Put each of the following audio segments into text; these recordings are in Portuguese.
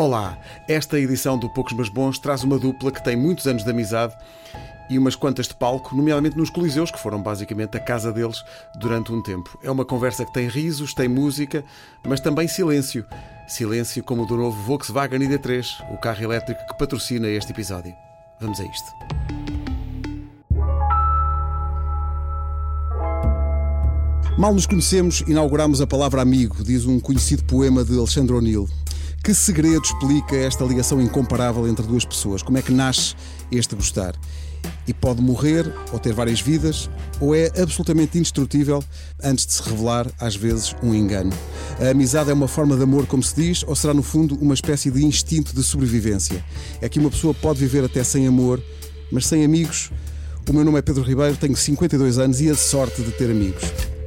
Olá, esta edição do Poucos Mas Bons traz uma dupla que tem muitos anos de amizade e umas quantas de palco, nomeadamente nos Coliseus, que foram basicamente a casa deles durante um tempo. É uma conversa que tem risos, tem música, mas também silêncio. Silêncio como o do novo Volkswagen ID3, o carro elétrico que patrocina este episódio. Vamos a isto. Mal nos conhecemos, inauguramos a palavra amigo, diz um conhecido poema de Alexandre O'Neill. Que segredo explica esta ligação incomparável entre duas pessoas? Como é que nasce este gostar? E pode morrer, ou ter várias vidas, ou é absolutamente indestrutível antes de se revelar, às vezes, um engano. A amizade é uma forma de amor, como se diz, ou será, no fundo, uma espécie de instinto de sobrevivência? É que uma pessoa pode viver até sem amor, mas sem amigos. O meu nome é Pedro Ribeiro, tenho 52 anos e a sorte de ter amigos.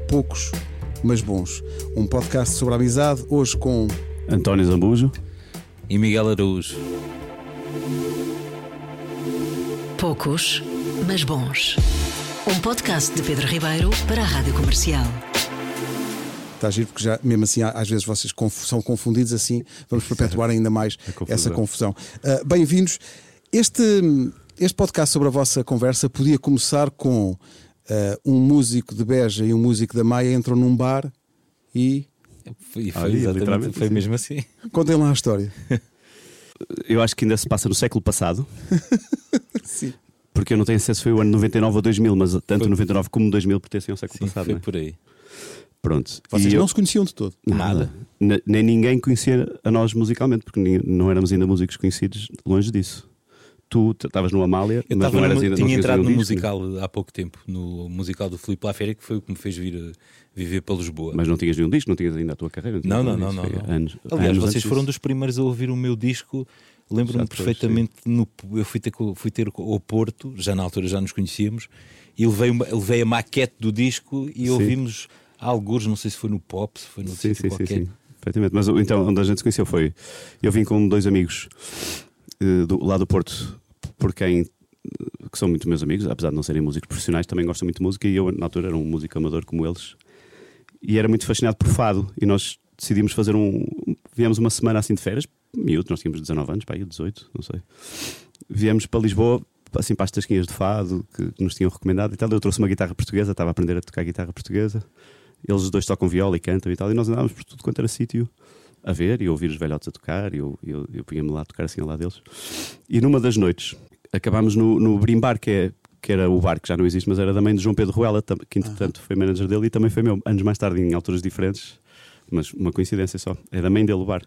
Poucos, mas bons. Um podcast sobre a amizade, hoje com António Zambujo e Miguel Araújo. Poucos, mas bons. Um podcast de Pedro Ribeiro para a Rádio Comercial. Está a giro porque já, mesmo assim, às vezes vocês são confundidos assim, vamos perpetuar ainda mais confusão. essa confusão. Uh, Bem-vindos. Este, este podcast sobre a vossa conversa podia começar com uh, um músico de Beja e um músico da Maia entram num bar e e foi, Ali, exatamente, foi mesmo assim. Contem lá a história. Eu acho que ainda se passa no século passado. Sim. Porque eu não tenho acesso, foi o ano 99 ou 2000, mas tanto foi. 99 como 2000 pertencem ao século Sim, passado. Foi é? por aí. Pronto. Vocês e não eu... se conheciam de todo? Nada. Nada. Nem ninguém conhecia a nós musicalmente, porque não éramos ainda músicos conhecidos longe disso tu estavas no Amália, eu mas não eras no, ainda Tinha entrado no disco. musical há pouco tempo, no musical do Filipe Laféria, que foi o que me fez vir eh, viver para Lisboa. Mas não tinhas nenhum disco, não tinhas ainda a tua carreira? Não, não, não, não, não. Anos, Aliás, anos vocês foram dos primeiros a ouvir o meu disco. Lembro-me perfeitamente, no, eu fui ter, fui ter ao Porto, já na altura já nos conhecíamos, e levei, levei a maquete do disco e sim. ouvimos alguns, não sei se foi no pop, se foi no sim, sim, qualquer. Sim, sim. Perfeitamente. Mas então, onde a gente se conheceu foi. Eu vim com dois amigos do, lá do Porto por quem que são muito meus amigos, apesar de não serem músicos profissionais, também gostam muito de música e eu, na altura, era um músico amador como eles e era muito fascinado por fado. E nós decidimos fazer um. Viemos uma semana assim de férias, miúdo, nós tínhamos 19 anos, pá, 18, não sei. Viemos para Lisboa, assim para as tasquinhas de fado que, que nos tinham recomendado e tal. Eu trouxe uma guitarra portuguesa, estava a aprender a tocar guitarra portuguesa. Eles dois tocam viola e cantam e tal, e nós andávamos por tudo quanto era sítio a ver e a ouvir os velhotes a tocar, e eu, eu, eu punha-me lá a tocar assim ao lado deles. E numa das noites acabámos no, no Brimbar, que, é, que era o bar que já não existe, mas era da mãe de João Pedro Ruela, que entretanto foi manager dele e também foi meu, anos mais tarde, em alturas diferentes, mas uma coincidência só. É da mãe dele o bar.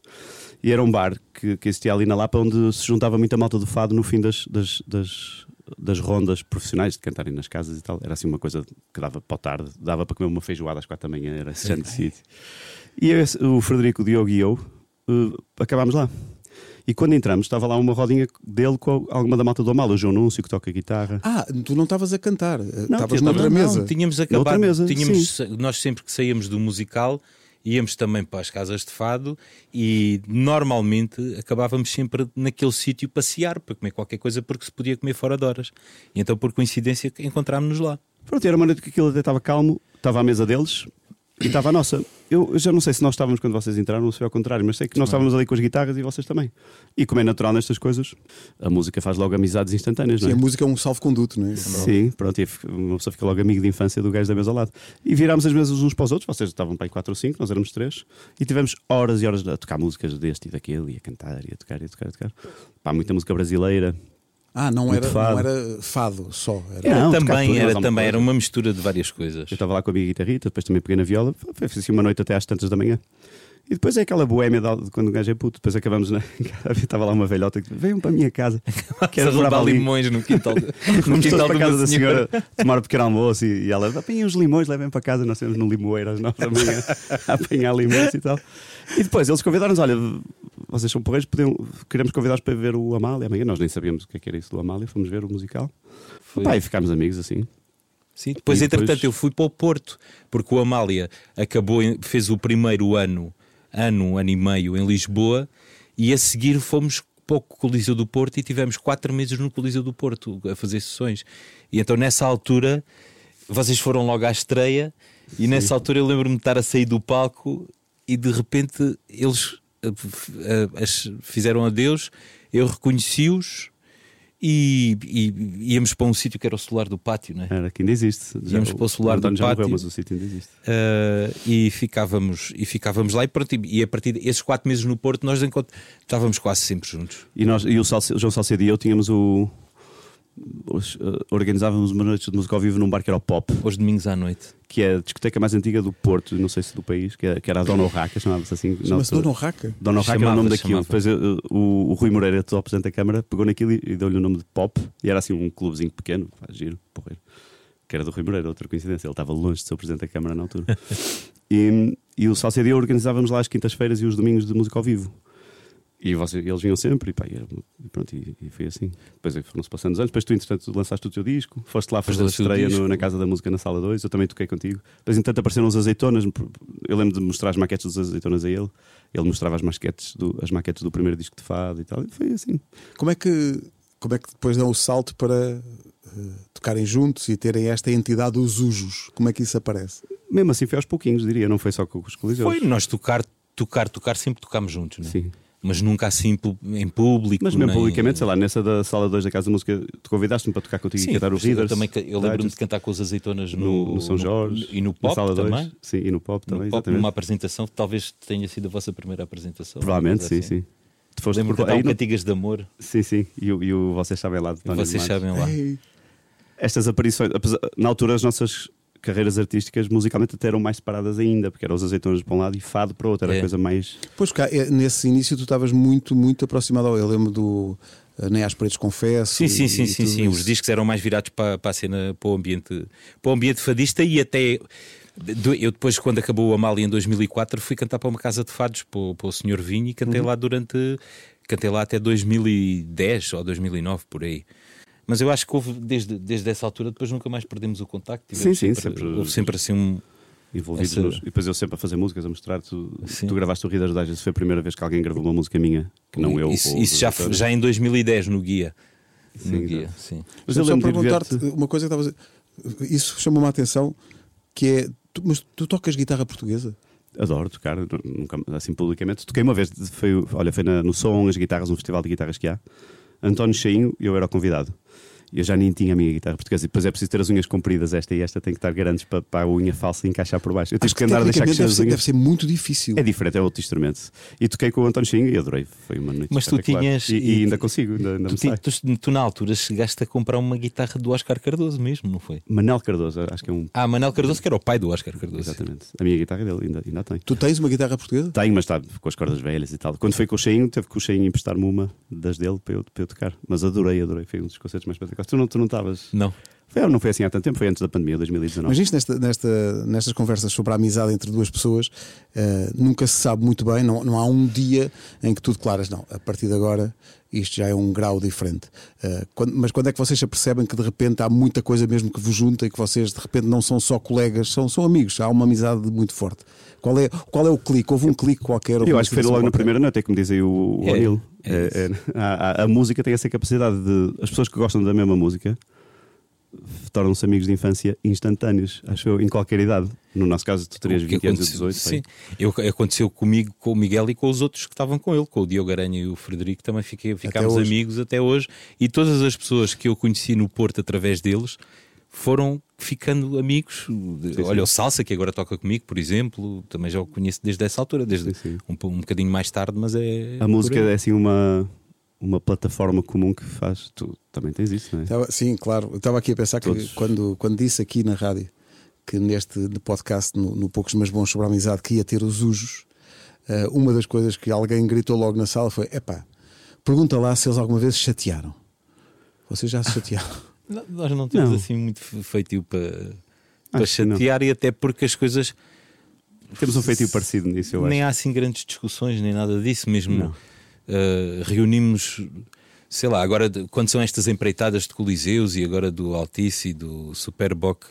E era um bar que, que existia ali na Lapa onde se juntava muita malta do fado no fim das, das, das, das rondas profissionais de cantarem nas casas e tal. Era assim uma coisa que dava para o tarde, dava para comer uma feijoada às quatro da manhã, era esse sítio. E esse, o Frederico, o Diogo e eu uh, acabámos lá. E quando entramos, estava lá uma rodinha dele com alguma da malta do Amal, o João Núncio, que toca guitarra. Ah, tu não estavas a cantar, estavas noutra mesa. Não, tínhamos acabado. Mesa, tínhamos, nós sempre que saíamos do musical íamos também para as casas de fado e normalmente acabávamos sempre naquele sítio passear para comer qualquer coisa porque se podia comer fora de horas. E então, por coincidência, encontrámos-nos lá. Pronto, era uma noite que aquilo até estava calmo, estava à mesa deles, e estava a nossa. Eu já não sei se nós estávamos quando vocês entraram ou se foi ao contrário, mas sei que nós estávamos ali com as guitarras e vocês também. E como é natural nestas coisas, a música faz logo amizades instantâneas, Sim, não é? a música é um salvo-conduto, não é? Sim, pronto, e uma pessoa fica logo amigo de infância do gajo da mesa ao lado. E virámos as mesas uns para os outros, vocês estavam para aí 4 ou 5, nós éramos 3, e tivemos horas e horas a tocar músicas deste e daquele, e a cantar, e a tocar, e a tocar, e a tocar. Pá, muita música brasileira. Ah, não era, fado. não era fado só. Era, era não, também, era, também era uma mistura de várias coisas. Eu estava lá com a minha guitarrita, depois também peguei na viola, fiz assim uma noite até às tantas da manhã. E depois é aquela boémia de quando o gajo é puto. Depois acabamos na. Estava lá uma velhota que venham para a minha casa. Quero roubar limões no quintal, no quintal para casa da senhora tomar um pequeno almoço e, e ela apanhem os limões, levem para casa. Nós temos no limoeiro às nove da manhã a apanhar limões e tal. E depois eles convidaram-nos: olha, vocês são porreiros, podiam, queremos convidar-os para ver o Amália amanhã. Nós nem sabíamos o que, é que era isso do Amália, fomos ver o musical. Foi. Pá, e ficámos amigos assim. Sim, depois, depois, entretanto, eu fui para o Porto, porque o Amália acabou, fez o primeiro ano ano, ano e meio em Lisboa e a seguir fomos para o Coliseu do Porto e tivemos quatro meses no Coliseu do Porto a fazer sessões. E então nessa altura vocês foram logo à estreia e nessa altura eu lembro-me de estar a sair do palco e de repente eles fizeram adeus, eu reconheci-os e, e, íamos para um sítio que era o solar do pátio, né? Era que ainda existe. Já íamos para o solar do pátio. Morreu, mas o sítio ainda existe. Uh, e, ficávamos, e ficávamos lá e, e a partir desses quatro meses no Porto, nós estávamos quase sempre juntos. E, nós, e o, Salce, João Salcedo e eu tínhamos o, organizávamos uma noite de música ao vivo num bar que era o Pop. Os domingos à noite. Que é a discoteca mais antiga do Porto, não sei se do país, que, é, que era a Dona Urraca, chamava-se assim. Chama-se Dona Urraca? Dona Urraca era o nome daquilo. Depois uh, o, o, Rui Moreira, o Presidente da Câmara, pegou naquilo e, e deu-lhe o nome de Pop. E era assim um clubezinho pequeno, faz giro, porreiro. Que era do Rui Moreira, outra coincidência. Ele estava longe de ser o Presidente da Câmara na altura. e, e o Salcedo e eu organizávamos lá as quintas-feiras e os domingos de música ao vivo. E você, eles vinham sempre e, pá, e, pronto, e, e, foi assim. Depois foram-se passando os anos. Depois tu, entretanto, lançaste o teu disco, foste lá fazer a estreia no, na Casa da Música na Sala 2. Eu também toquei contigo. Depois, entretanto, apareceram os azeitonas. Eu lembro de mostrar as maquetes dos azeitonas a ele. Ele mostrava as maquetes do, as maquetes do primeiro disco de fado e tal. E foi assim. Como é que, como é que depois dão o salto para uh, tocarem juntos e terem esta entidade dos Ujos? Como é que isso aparece? Mesmo assim, foi aos pouquinhos, diria. Não foi só com os coliseus. Foi nós tocar, tocar, tocar, sempre tocámos juntos, não é? Sim mas nunca assim em público. Mas mesmo nem... publicamente, sei lá, nessa da sala 2 da Casa da Música, tu convidaste-me para tocar contigo Sim, e cantar o Readers. Eu, também, eu lembro-me de cantar com as azeitonas no, no São Jorge no, e no Pop sala também. 2. Sim, e no Pop também. No pop, numa apresentação, talvez tenha sido a vossa primeira apresentação. Provavelmente, sim, assim. sim. Tu foste Lembro por... de Cantigas de Amor. Sim, sim, e, e o Vocês Sabem Lá. De vocês Sabem Lá. Ei. Estas aparições, na altura as nossas carreiras artísticas musicalmente até eram mais separadas ainda, porque eram os azeitonas para um lado e fado para o outro, era é. a coisa mais. Pois cá, é, nesse início tu estavas muito, muito aproximado ao. Eu lembro do. Uh, Nem às paredes confesso. Sim, sim, sim, sim, sim. Os discos eram mais virados para, para a cena, para o ambiente, para o ambiente fadista e até. Eu depois, quando acabou o Amália em 2004, fui cantar para uma casa de fados, para, para o Senhor Vinho, e cantei uhum. lá durante. Cantei lá até 2010 ou 2009, por aí. Mas eu acho que houve, desde, desde essa altura, depois nunca mais perdemos o contacto. Sim, sim, sempre, sempre. Houve sempre assim um. Envolvidos essa... nos... E depois eu sempre a fazer músicas, a mostrar. Tu, tu gravaste o Reader's Digest, foi a primeira vez que alguém gravou uma música minha, que não eu. Isso, isso já, já em 2010, no Guia. Sim, no guia, sim. Mas eu só perguntar-te uma coisa que estava a dizer. Isso chamou-me a atenção, que é. Tu, mas tu tocas guitarra portuguesa? Adoro tocar, nunca, assim publicamente. Toquei uma vez, foi, olha, foi na, no Som, as guitarras, um festival de guitarras que há. António Cheinho, eu era o convidado eu já nem tinha a minha guitarra portuguesa. E depois é preciso ter as unhas compridas, esta e esta tem que estar grandes para, para a unha falsa encaixar por baixo. Eu tive que, que andar a deixar crescer deve, ser, deve ser muito difícil. É diferente, é outro instrumento. E toquei com o António Xinga e adorei. Foi uma noite Mas tu tinhas. E, e, ainda consigo, ainda, ainda tu, tu, tu, na altura chegaste a comprar uma guitarra do Oscar Cardoso mesmo, não foi? Manel Cardoso, acho que é um. Ah, Manel Cardoso, que era o pai do Oscar Cardoso. Exatamente. A minha guitarra dele ainda, ainda tem. Tu tens uma guitarra portuguesa? Tenho, mas está com as cordas velhas e tal. Quando foi com o Cheinho, teve que o Cheinho emprestar-me uma das dele para eu, para eu tocar. Mas adorei, adorei. Foi um dos concertos mais espetaculares. Tu não, tu não estavas não. Foi, não foi assim há tanto tempo, foi antes da pandemia, 2019. Mas isto nesta, nesta, nestas conversas sobre a amizade entre duas pessoas, uh, nunca se sabe muito bem, não, não há um dia em que tu declaras, não, a partir de agora isto já é um grau diferente. Uh, quando, mas quando é que vocês se apercebem que de repente há muita coisa mesmo que vos junta e que vocês de repente não são só colegas, são, são amigos, há uma amizade muito forte. Qual é, qual é o clique? Houve um clique qualquer? Eu acho que foi logo qualquer? na primeira noite, é como dizia o, o é, O'Neill. É, é, é a, a, a música tem essa capacidade de. As pessoas que gostam da mesma música tornam-se amigos de infância instantâneos, acho eu, em qualquer idade. No nosso caso, tu terias 20 anos ou 18. Sim, eu, aconteceu comigo, com o Miguel e com os outros que estavam com ele, com o Diogo Aranha e o Frederico, também fiquei, ficámos até amigos até hoje. E todas as pessoas que eu conheci no Porto através deles foram ficando amigos. Sim, Olha, sim. o Salsa, que agora toca comigo, por exemplo, também já o conheço desde essa altura, desde sim, um, um bocadinho mais tarde, mas é. A música é assim uma uma plataforma comum que faz. Tu também tens isso, não é? Sim, claro. Eu estava aqui a pensar Todos. que quando, quando disse aqui na rádio que neste podcast, no, no Poucos Mas Bons sobre a Amizade, que ia ter os Ujos, uh, uma das coisas que alguém gritou logo na sala foi: epá, pergunta lá se eles alguma vez se chatearam. Vocês já se chatearam? não, nós não temos não. assim muito feitio para, para chatear e até porque as coisas. Temos um feitio parecido nisso, eu nem acho. há assim grandes discussões, nem nada disso mesmo. Uh, reunimos, sei lá, agora quando são estas empreitadas de Coliseus e agora do Altice e do Superboc.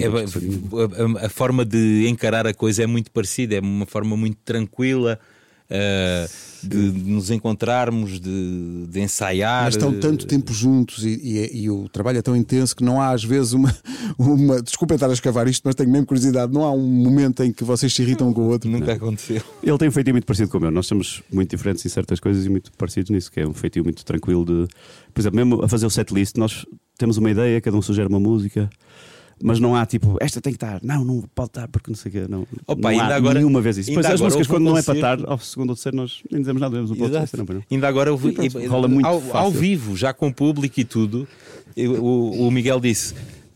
É, a, a, forma de encarar a coisa é muito parecida, é uma forma muito tranquila, Uh, de, nos encontrarmos, de, de, ensaiar. Mas estão tanto tempo juntos e, e, e, o trabalho é tão intenso que não há às vezes uma. uma desculpem estar a escavar isto, mas tenho mesmo curiosidade. Não há um momento em que vocês se irritam com o outro. Nunca aconteceu. Ele tem um feitio muito parecido com o meu. Nós somos muito diferentes em certas coisas e muito parecidos nisso, que é um feitio muito tranquilo de. Por exemplo, mesmo a fazer o setlist, nós temos uma ideia, cada um sugere uma música mas não há tipo, esta tem que estar, não, não pode estar porque não sei o quê. Não, Opa, não há agora, nenhuma vez isso. Depois as músicas, quando não é para estar, ao segundo ou terceiro, nós nem dizemos nada, vemos o podcast. Não, não. Ainda agora eu, e, rola muito ao, fácil. ao vivo, já com o público e tudo, eu, o, o Miguel disse.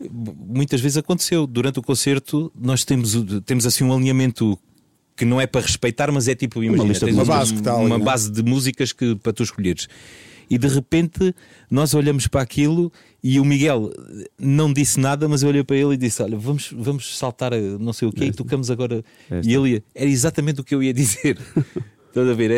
Muitas vezes aconteceu durante o concerto. Nós temos, temos assim um alinhamento que não é para respeitar, mas é tipo imagina, uma, tens uma base, que uma base de músicas que para tu escolheres e de repente nós olhamos para aquilo e o Miguel não disse nada, mas eu olhei para ele e disse: Olha, vamos, vamos saltar a não sei o quê, e tocamos agora. E ele era exatamente o que eu ia dizer. Estás a ver?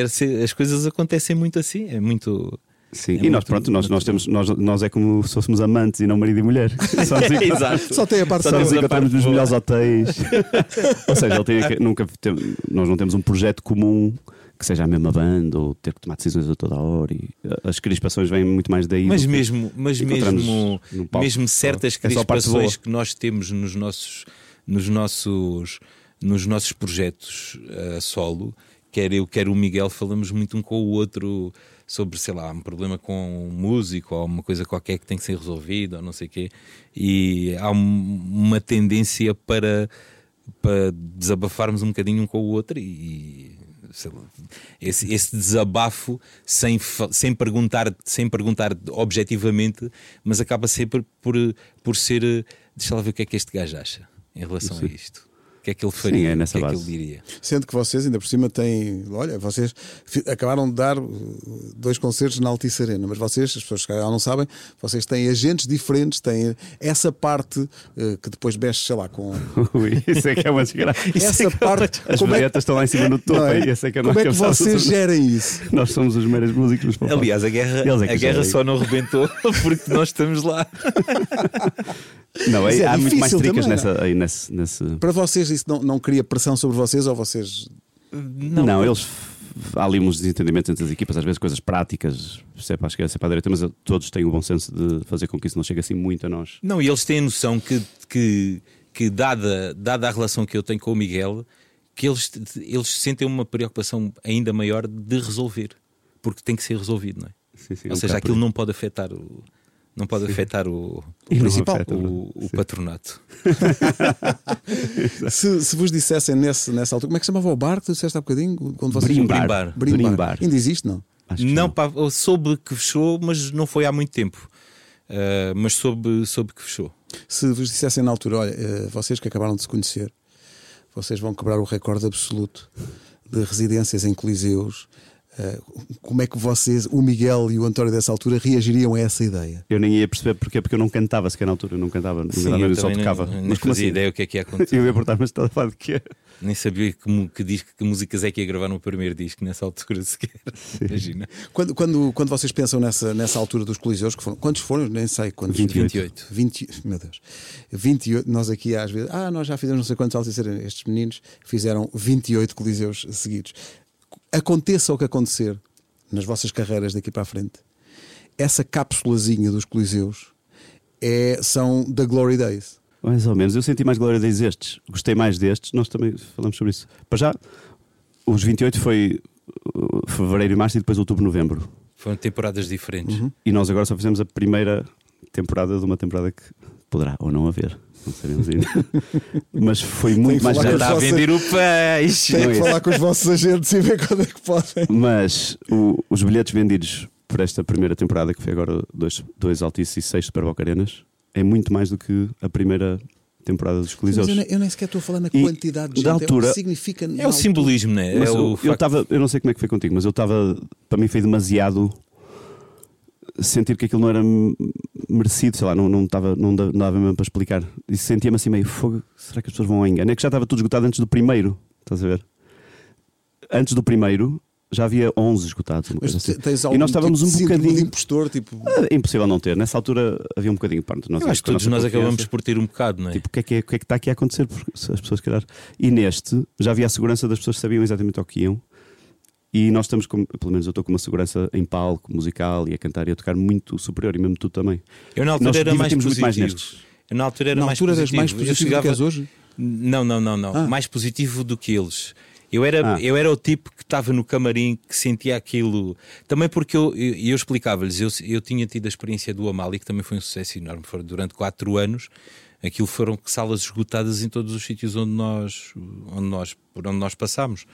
as coisas acontecem muito assim, é muito. Sim, é e nós, pronto, nós, nós, temos, nós, nós é como se fôssemos amantes e não marido e mulher. Só nos, Exato. Só tem a parte Só nos encontramos nos melhores hotéis. Ou seja, ele tem, nunca tem, nós não temos um projeto comum que seja a mesma banda ou ter que tomar decisões a toda a hora. E as crispações vêm muito mais daí. Mas mesmo, mas mesmo, mesmo certas é crispações que nós temos nos nossos, nos nossos, nos nossos projetos a uh, solo, quer eu, quer o Miguel, falamos muito um com o outro sobre, sei lá, um problema com um músico ou uma coisa qualquer que tem que ser resolvida ou não sei o quê. E há um, uma tendência para, para desabafarmos um bocadinho um com o outro e esse, esse, desabafo sem, sem, perguntar, sem perguntar objetivamente, mas acaba sempre por, por ser. Deixa lá ver o que é que este gajo acha em relação a isto que é que ele faria? Sim, é nessa o que base. é que ele diria? Sendo que vocês, ainda por cima, têm. Olha, vocês acabaram de dar uh, dois concertos na Altice Arena, mas vocês, as pessoas que não sabem, vocês têm agentes diferentes, têm essa parte uh, que depois mexe, sei lá, com. Ui, isso é que é uma desgraça. essa é parte. As é... estão lá em cima no topo, é? esse é que é Como é que vocês gerem isso? Nós somos os meros músicos. Aliás, a guerra, é a guerra só não rebentou porque nós estamos lá. Não, é, há muito mais tricas nessa, aí nesse, nesse. Para vocês, isso não, não cria pressão sobre vocês ou vocês. Não, não eles. Há ali uns desentendimentos entre as equipas, às vezes coisas práticas, se é para a esquerda, se é para a direita, mas todos têm o bom senso de fazer com que isso não chegue assim muito a nós. Não, e eles têm a noção que, que, que dada, dada a relação que eu tenho com o Miguel, que eles, eles sentem uma preocupação ainda maior de resolver, porque tem que ser resolvido, não é? Sim, sim, Ou um seja, aquilo não pode afetar o não pode Sim. afetar o, o principal, afeta, o, o patronato. se, se, vos dissessem nesse, nessa altura, como é que se chamava o bar que tu disseste há bocadinho? Quando vocês Brimbar. Brimbar. Brimbar. Brimbar. Ainda existe, não? não, pá, soube que fechou, mas não foi há muito tempo. Uh, mas soube, soube que fechou. Se vos dissessem na altura, olha, uh, vocês que acabaram de se conhecer, vocês vão quebrar o recorde absoluto de residências em coliseus como é que vocês, o Miguel e o António dessa altura, reagiriam a essa ideia? Eu nem ia perceber porque, porque eu não cantava sequer na altura, eu não cantava, Sim, eu, eu só tocava. Nem, nem fazia assim? ideia o que é que ia acontecer. eu ia perguntar, mas estava a falar de quê? Nem sabia que, que, disco, que músicas é que ia gravar no primeiro disco nessa altura sequer. Imagina. Quando, quando, quando vocês pensam nessa, nessa altura dos Coliseus, que foram, quantos foram? Nem sei quantos. 28. 20, meu Deus. 28, nós aqui às vezes, ah, nós já fizemos não sei quantos altos, estes meninos fizeram 28 Coliseus seguidos aconteça o que acontecer nas vossas carreiras daqui para a frente, essa cápsulazinha dos Coliseus é, são da Glory Days. Mais ou menos. Eu senti mais Glory Days estes. Gostei mais destes. Nós também falamos sobre isso. Para já, os 28 foi uh, fevereiro e março e depois outubro, novembro. Foram temporadas diferentes. Uhum. E nós agora só fizemos a primeira temporada de uma temporada que poderá ou não haver. Não sabemos ainda. Mas foi muito mais. Já está a vender o peixe. Tem que falar com os vossos agentes e ver quando é que podem. Mas o, os bilhetes vendidos por esta primeira temporada, que foi agora dois, dois Altice e seis Super Boca Arenas, é muito mais do que a primeira temporada dos Coliseus. Mas eu, eu nem sequer estou a falar na quantidade de gente. Da altura, é o que significa. É o simbolismo, né? é? o eu, estava, eu não sei como é que foi contigo, mas eu estava. Para mim foi demasiado sentir que aquilo não era merecido, sei lá, não, não, estava, não dava mesmo para explicar. E sentia-me assim meio fogo. Será que as pessoas vão ao engano? É que já estava tudo esgotado antes do primeiro, estás a ver? Antes do primeiro já havia 11 esgotados. Assim. e nós estávamos tipo um bocadinho. De impostor, tipo... É impossível não ter. Nessa altura havia um bocadinho. Pronto, nós, acho que todos nós acabamos por ter um bocado, não é? Tipo, o que é que, é, que, é que está aqui a acontecer? Porque as pessoas, calhar. E neste já havia a segurança das pessoas que sabiam exatamente o que iam E nós estamos, com, pelo menos eu estou com uma segurança em palco, musical e a cantar e a tocar muito superior, e mesmo tu também. Eu na altura Nós era mais muito mais positivo. nestes. Eu na altura era Na mais altura positivo. mais positivo do que chegava- és hoje? Não, não, não, não. Ah. Mais positivo do que eles. Eu era, Ah. eu era o tipo que estava no camarim que sentia aquilo. Também porque eu, eu, eu explicava-lhes, eu, eu tinha tido a experiência do Amali, que também foi um sucesso enorme. Foram durante quatro anos. Aquilo foram salas esgotadas em todos os sítios onde nós, onde nós, por onde nós passámos.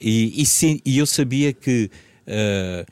E, e, sim- e eu sabia que ah,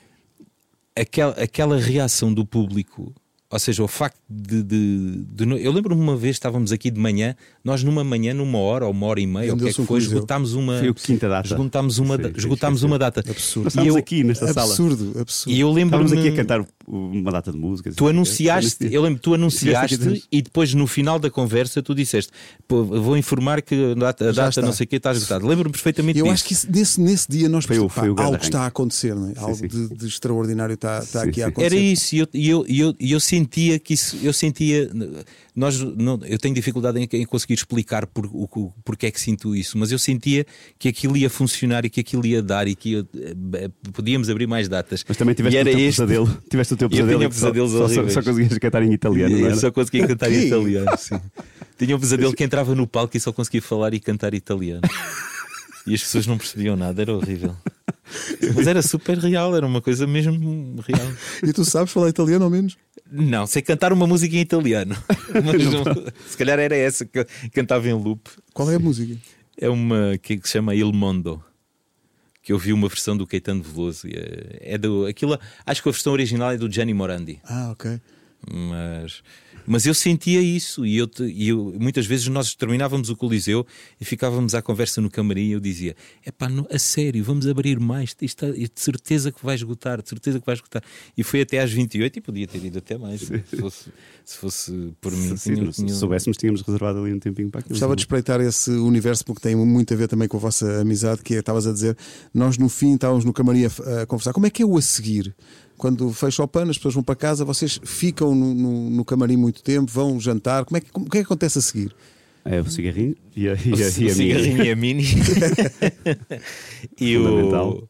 aquela, aquela reação do público, ou seja, o facto de. de- de eu lembro-me uma vez, estávamos aqui de manhã, nós numa manhã, numa hora ou uma hora e meia, ou o que é que foi, esgotámos uma. Foi quinta data. Esgotámos uma, Sim, esgotámos sim, uma data. Absurdo. Nós estávamos eu- aqui nesta sala. Absurdo, absurdo. E eu lembro-me. Estávamos aqui a cantar uma data de músicas. Tu anunciaste, eu lembro, tu anunciaste e depois no final da conversa tu disseste: "Pô, vou informar que a data, a data não sei o que está esgotada. Lembro-me perfeitamente Eu disso. acho que isso- nesse, nesse dia nós Foi foi algo arranque. está a acontecer, não é? algo sim. De, de extraordinário está, está Sim, aqui a acontecer. Era isso, e eu, e eu, e eu, e eu sentia que isso, eu sentia, nós, não, eu tenho dificuldade em, em conseguir explicar por, o, porque é que sinto isso, mas eu sentia que aquilo ia funcionar e que aquilo ia dar e que ia- eh, podíamos abrir mais datas. Mas também tiveste o teu este- pesadelo. Tiveste o teu Eu pesadelo. tinha em que só- pesadelos só, só, conseguias cantar em italiano. Eu só conseguia cantar em italiano, sim. Tinha um pesadelo que entrava no palco e só conseguia falar e cantar italiano. E as pessoas não percebiam nada, era horrível. Mas era super real, era uma coisa mesmo real. E tu sabes falar italiano ao menos? Não, sei cantar uma música em italiano. Mas não- se calhar era essa que eu cantava em loop. Qual é a música? É uma que se chama Il Mondo. Que eu vi uma versão do Caetano Veloso. É, é do, aquilo, acho que a versão original é do Gianni Morandi. Ah, ok. Mas, mas eu sentia isso e, eu, te- e eu- muitas vezes nós terminávamos o Coliseu e ficávamos à conversa no camarim e eu dizia: é pá, a sério, vamos abrir mais. Isto está- de certeza que vai esgotar, de certeza que vai esgotar. E foi até às 28 e podia ter ido até mais. Se fosse, se fosse por mim, Sim, tinha- se tinha- soubéssemos, tínhamos reservado ali um tempinho para aquilo. Gostava de espreitar esse universo porque tem muito a ver também com a vossa amizade, que é, estavas a dizer, nós no fim estávamos no camarim a, a conversar. Como é que é o a seguir? Quando fecha o pano, as pessoas vão para casa, vocês ficam no, no, no camarim muito tempo, vão jantar. Como é que, como, o que é que acontece a seguir? É o cigarrinho e a, e a, o e a cigarrinho e a mini. e o... Fundamental.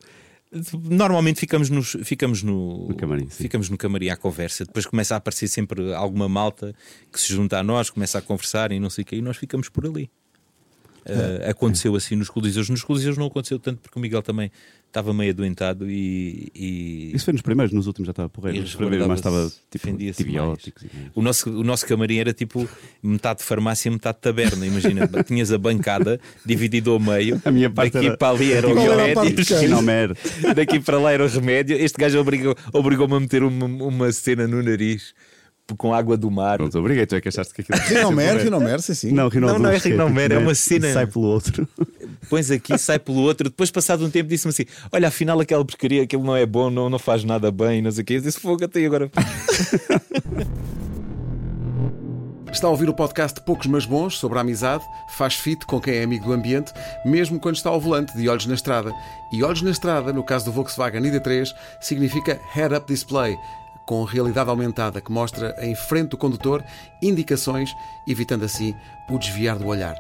Normalmente ficamos, nos, ficamos, no, No camarim, sim. ficamos no camarim à conversa. Depois começa a aparecer sempre alguma malta que se junta a nós, começa a conversar e não sei o quê, e nós ficamos por ali. Uh, aconteceu assim nos Coliseus. Nos Coliseus não aconteceu tanto porque o Miguel também estava meio adoentado e, e- Isso foi nos primeiros, nos últimos já estava porreiro. Nos primeiros mais estava tipo antibióticos. e- o nosso, o nosso camarim era tipo metade farmácia, metade taberna. Imagina, tinhas a bancada dividido ao meio. A minha parte Daqui era- para ali era quem? Sinomer. Daqui para lá era o remédio. Este gajo obrigou- obrigou-me a meter uma, uma cena no nariz com água do mar. Pronto, obrigado. Tu é que achaste que aquilo. Rinomer, Rinomer, sim, sim. Não, Rinaldo Não, não é Rinomer, é uma né, cena- Sai pelo outro. Pões aqui, sai pelo outro. Depois, passado um tempo, disse-me assim: Olha, afinal, aquela porcaria, aquilo não é bom, não, não faz nada bem, não sei o quê. Eu disse: Fogo, até agora. Está a ouvir o podcast Poucos Mas Bons sobre a amizade, faz fit com quem é amigo do ambiente, mesmo quando está ao volante de olhos na estrada. E olhos na estrada, no caso do Volkswagen ID3, significa Head Up Display, com realidade aumentada que mostra em frente do condutor indicações, evitando assim o desviar do olhar.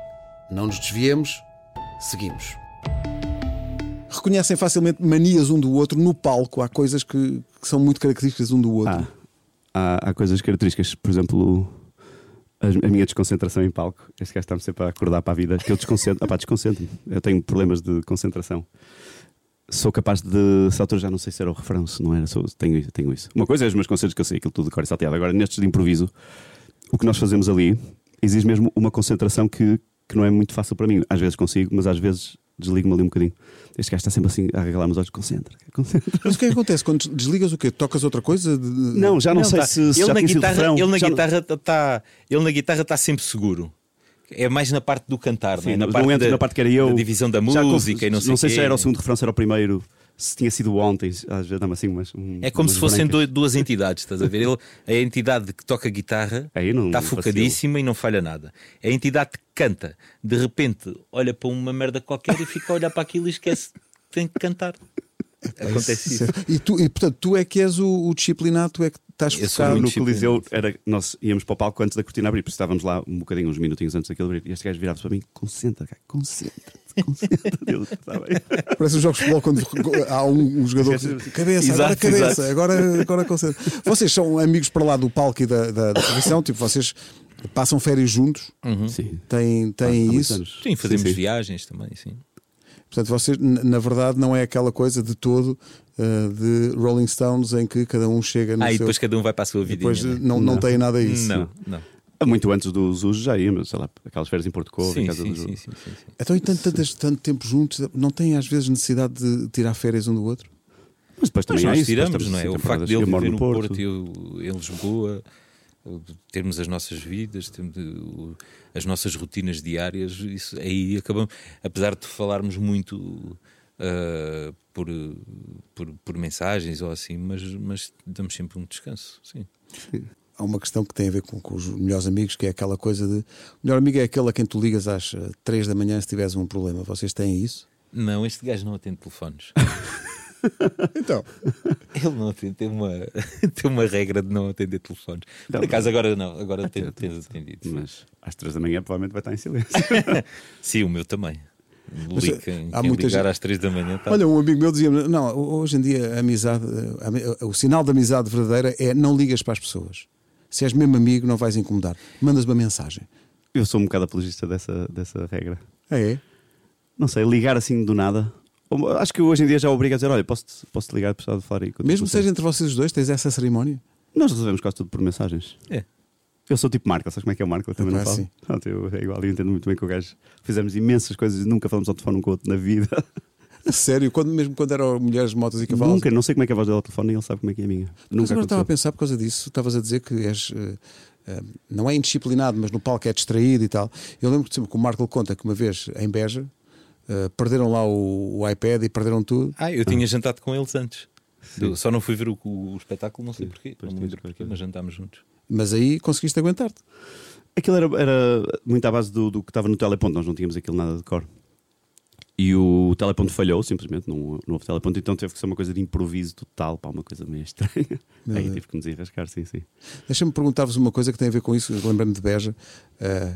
Não nos desviemos, seguimos. Reconhecem facilmente manias um do outro no palco. Há coisas que, que são muito características um do outro. Ah, há, há coisas características, por exemplo, a, a minha desconcentração em palco. Este gajo está-me sempre a acordar para a vida, que eu desconcentro. Ah, pá, desconcentro-me. Eu tenho problemas de concentração. Sou capaz de. Essa altura já não sei se era o refrão, se não era, sou, tenho, tenho isso. Uma coisa é os meus concertos que eu sei aquilo tudo de cor e salteado. Agora, nestes de improviso, o que nós fazemos ali exige mesmo uma concentração que, que não é muito fácil para mim. Às vezes consigo, mas às vezes desligo-me ali um bocadinho. Este gajo está sempre assim a arregalar os olhos, concentra, concentra. Mas o que é que acontece quando desligas o quê? Tocas outra coisa? De- Não, já não, Não, sei tá. se, se ele já na guitarra, refrão. ele na não- guitarra está ele na guitarra está sempre seguro. É mais na parte do cantar, Sim, não é? na parte, da, na parte que era eu. da divisão da música e não sei Não sei quê. se era o segundo refrão, se era o primeiro, se tinha sido ontem. Às vezes dá-me assim umas. um- É como umas se fossem brancas. duas entidades, estás a ver? Ele, a entidade que toca guitarra não está focadíssima e não falha nada. A entidade que canta, de repente, olha para uma merda qualquer e fica a olhar para aquilo e esquece que tem que cantar. Acontece isso. E, tu, e portanto, tu é que és o, o disciplinado, tu é que estás focado. no. Coliseu, era, nós íamos para o palco antes da cortina abrir, porque estávamos lá um bocadinho, uns minutinhos antes daquilo abrir, e este gajo virava-se para mim: concentra, cara, concentra-te, concentra-te. Eu, Está bem. Parece os jogos de futebol quando há um, um jogador que cabeça, agora Exato, cabeça, exato. agora, agora concentra. Vocês são amigos para lá do palco e da, da, da televisão, tipo, vocês passam férias juntos, Sim. têm, isso. Sim, fazemos Sim, sim. viagens também, sim. Portanto, vocês, na verdade, não é aquela coisa de todo uh, de Rolling Stones em que cada um chega no Ah, e seu. depois cada um vai para a sua vida. depois não, não, tem nada disso. Não, não. Muito antes dos usos já íamos, sei lá, aquelas férias em Porto Covo, em casa sim, do sim, sim, sim, sim. Então, e tanto, tantas- tanto tempo juntos, não têm às vezes necessidade de tirar férias um do outro? Mas depois Mas também há nós isso. depois tiramos, não é? O facto de ele viver no no Porto e eu em Lisboa, termos as nossas vidas, termos o- as nossas rotinas diárias, isso aí acabamos, apesar de falarmos muito ah, por, por, por mensagens ou assim, mas, mas damos sempre um descanso, sim. Há uma questão que tem a ver com, com os melhores amigos, que é aquela coisa de. O melhor amigo é aquele a quem tu ligas às 3 da manhã se tiveres um problema. Vocês têm isso? Não, este gajo não atende telefones. Então. Ele não atende, tem uma, tem uma regra de não atender telefones. Por Não, acaso agora não, agora tem, tens atendido. Mas às três da manhã provavelmente vai estar em silêncio. Sim, o meu também. Mas, quem, há quem muita ligar gente- às três da manhã tá. Olha, um amigo meu dizia-me: não, hoje em dia a amizade, a ami- o sinal de amizade verdadeira é não ligas para as pessoas. Se és mesmo amigo, não vais incomodar. Mandas uma mensagem. Eu sou um bocado apologista dessa, dessa regra. Ah, é? Não sei, ligar assim do nada. Acho que hoje em dia já obriga a dizer: olha, posso-te posso ligar, precisava de falar aí contigo." Mesmo que seja entre vocês os dois, tens essa cerimónia? Nós resolvemos quase tudo por mensagens. É. Eu sou tipo Marco, sabes como é que é o Marco? Eu também não falo. sim. Pronto, eu, é igual, eu entendo muito bem com o gajo. Fizemos imensas coisas e nunca falamos ao telefone um com o outro na vida. A Sério? Quando, mesmo quando eram mulheres, motos e cavalos? Nunca, não sei como é que é a voz dele ao telefone e ele sabe como é que é a minha. Mas Nunca agora estava a pensar por causa disso. Estavas a dizer que és. eh, eh, não é indisciplinado, mas no palco é distraído e tal. Eu lembro que sempre que o Marco conta que uma vez em Beja eh, perderam lá o, o iPad e perderam tudo. Ah, eu tinha jantado com eles antes. Do- só não fui ver o, o espetáculo, não sei porquê. depois Não me porquê, mas jantámos juntos. Mas aí conseguiste aguentar-te. Aquilo era, era muito à base do, do que estava no teleponto, nós não tínhamos aquilo nada de cor. E o teleponto falhou, simplesmente, não, não houve teleponto, então teve que ser uma coisa de improviso total, pá, uma coisa meio estranha. Meu Aí Deus. tive que nos enrascar, sim, sim. Deixa-me perguntar-vos uma coisa que tem a ver com isso, lembrando de Beja. Eh,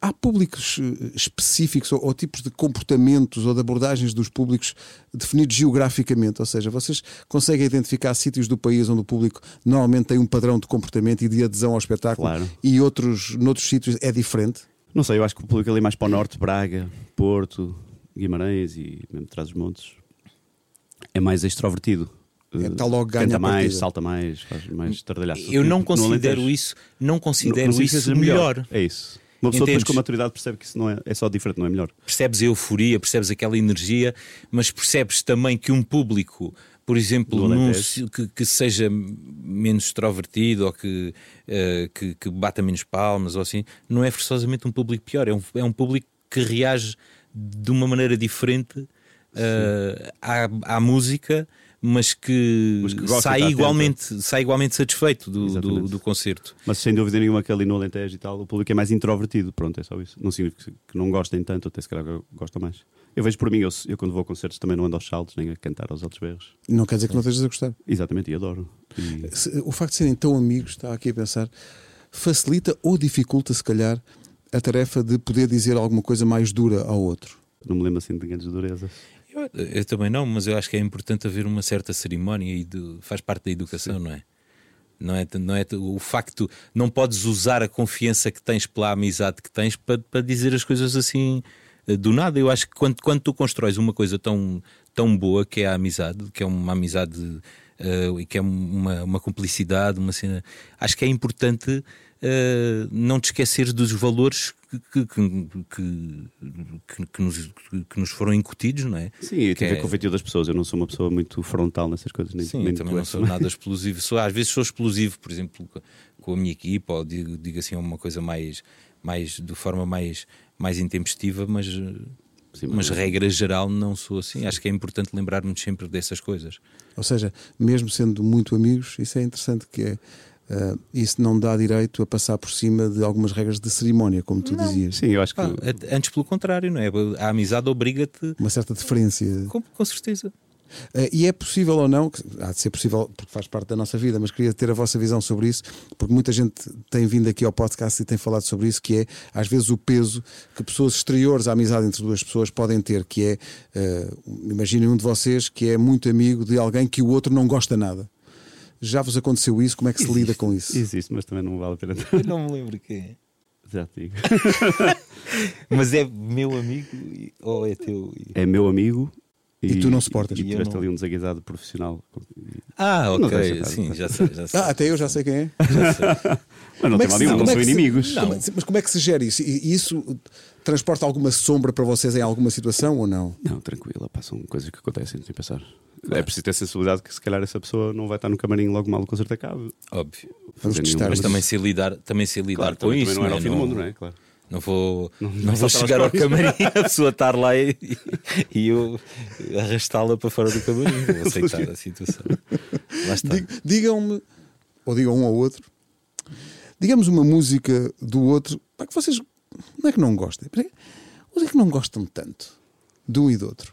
há públicos eh, específicos ou, ou tipos de comportamentos ou de abordagens dos públicos definidos geograficamente? Ou seja, vocês conseguem identificar sítios do país onde o público normalmente tem um padrão de comportamento e de adesão ao espetáculo Claro. e outros, noutros sítios é diferente? Não sei, eu acho que o público ali mais para o norte, Braga, Porto, Guimarães e mesmo trás dos montes, é mais extrovertido. É, Eh, tá logo ganha Canta mais, partida. salta mais, faz mais tardalhaço. Eu não considero isso, não considero isso ser melhor. É isso. Uma pessoa depois Entendes? com maturidade percebe que isso não é, é só diferente, não é melhor. percebes a euforia, percebes aquela energia, mas percebes também que um público, por exemplo, num que, que seja menos extrovertido ou que, eh, que, que bata menos palmas ou assim, não é forçosamente um público pior, é um, é um público que reage de uma maneira diferente eh, à, à música. Mas que, Mas que gosta, sai, atento. igualmente, sai igualmente satisfeito do, do, do concerto. Mas sem dúvida nenhuma que ali no Alentejo e tal, o público é mais introvertido. Pronto, é só isso. Não significa que não gostem tanto, até se calhar gostam mais. Eu vejo por mim, eu, eu quando vou a concertos também não ando aos saltos, nem a cantar aos altos berros. Não quer dizer que não estejas a gostar. Exatamente, e adoro. E- O facto de serem tão amigos, está aqui a pensar, facilita ou dificulta, se calhar, a tarefa de poder dizer alguma coisa mais dura ao outro. não me lembro assim de grandes durezas. Eu, eu também não, mas eu acho que é importante haver uma certa cerimónia e de- faz parte da educação, não é? Não é, não é o facto, não podes usar a confiança que tens pela amizade que tens para, para dizer as coisas assim eh, do nada. Eu acho que quando, quando tu constróis uma coisa tão, tão boa que é a amizade, que é uma amizade e que é uma, uma cumplicidade, uma cena, acho que é importante eh, não te esquecer dos valores que, que, que, que- nos, que nos foram incutidos, não é? Sim, e tem a ver é- com o feitio das pessoas. Eu não sou uma pessoa muito frontal nessas coisas, nem, Sim, nem também não sou nada explosivo. Sou, às vezes sou explosivo, por exemplo, co- com a minha equipa, ou digo, digo assim uma coisa mais, mais de forma mais, mais intempestiva, mas, eh, Sim, mas regra geral não sou assim. Acho que é importante lembrar-nos sempre dessas coisas. Ou seja, mesmo sendo muito amigos, isso é interessante que é. ah, isso não dá direito a passar por cima de algumas regras de cerimónia, como tu dizias. Sim, eu acho que. Pá, a- antes pelo contrário, não é? A amizade obriga-te, Uma certa deferência. com, com certeza. Uh, e é possível ou não, há de ser possível porque faz parte da nossa vida, mas queria ter a vossa visão sobre isso, porque muita gente tem vindo aqui ao podcast e tem falado sobre isso, que é às vezes o peso que pessoas exteriores à amizade entre duas pessoas podem ter, que é, uh, imaginem um de vocês que é muito amigo de alguém que o outro não gosta nada. Já vos aconteceu isso? Como é que existe, se lida com isso? Existe, mas também não vale a pena. Eu não me lembro quem é. Já te digo. mas é meu amigo ou é teu? É meu amigo e, e, tu não suportas. E, e tiveste não... ali um desaguisado profissional. Ah, ok. Sim, já sei, já sei. Ah, até eu já sei quem é. Já sei. Mas não como tem mal nenhum, não são inimigos. Não. Mas como é que se gera isso? E isso transporta alguma sombra para vocês em alguma situação ou não? Não, tranquila, passam coisas que acontecem sem pensar. Claro. É preciso ter sensibilidade que se calhar essa pessoa não vai estar no camarim logo mal o concerto acaba. Óbvio. Vamos testar. Mas também sei lidar, também sei lidar claro, com isso. Também não era o fim do mundo, não é? Claro. Não vou, não, não vou chegar ao camarim, a pessoa estar lá e, e eu arrastá-la para fora do camarim. Vou aceitar a situação. Digam-me, ou digam um ao outro, digamos uma música do outro para que vocês não é que não gostem, mas é que não gostam tanto de um e do outro.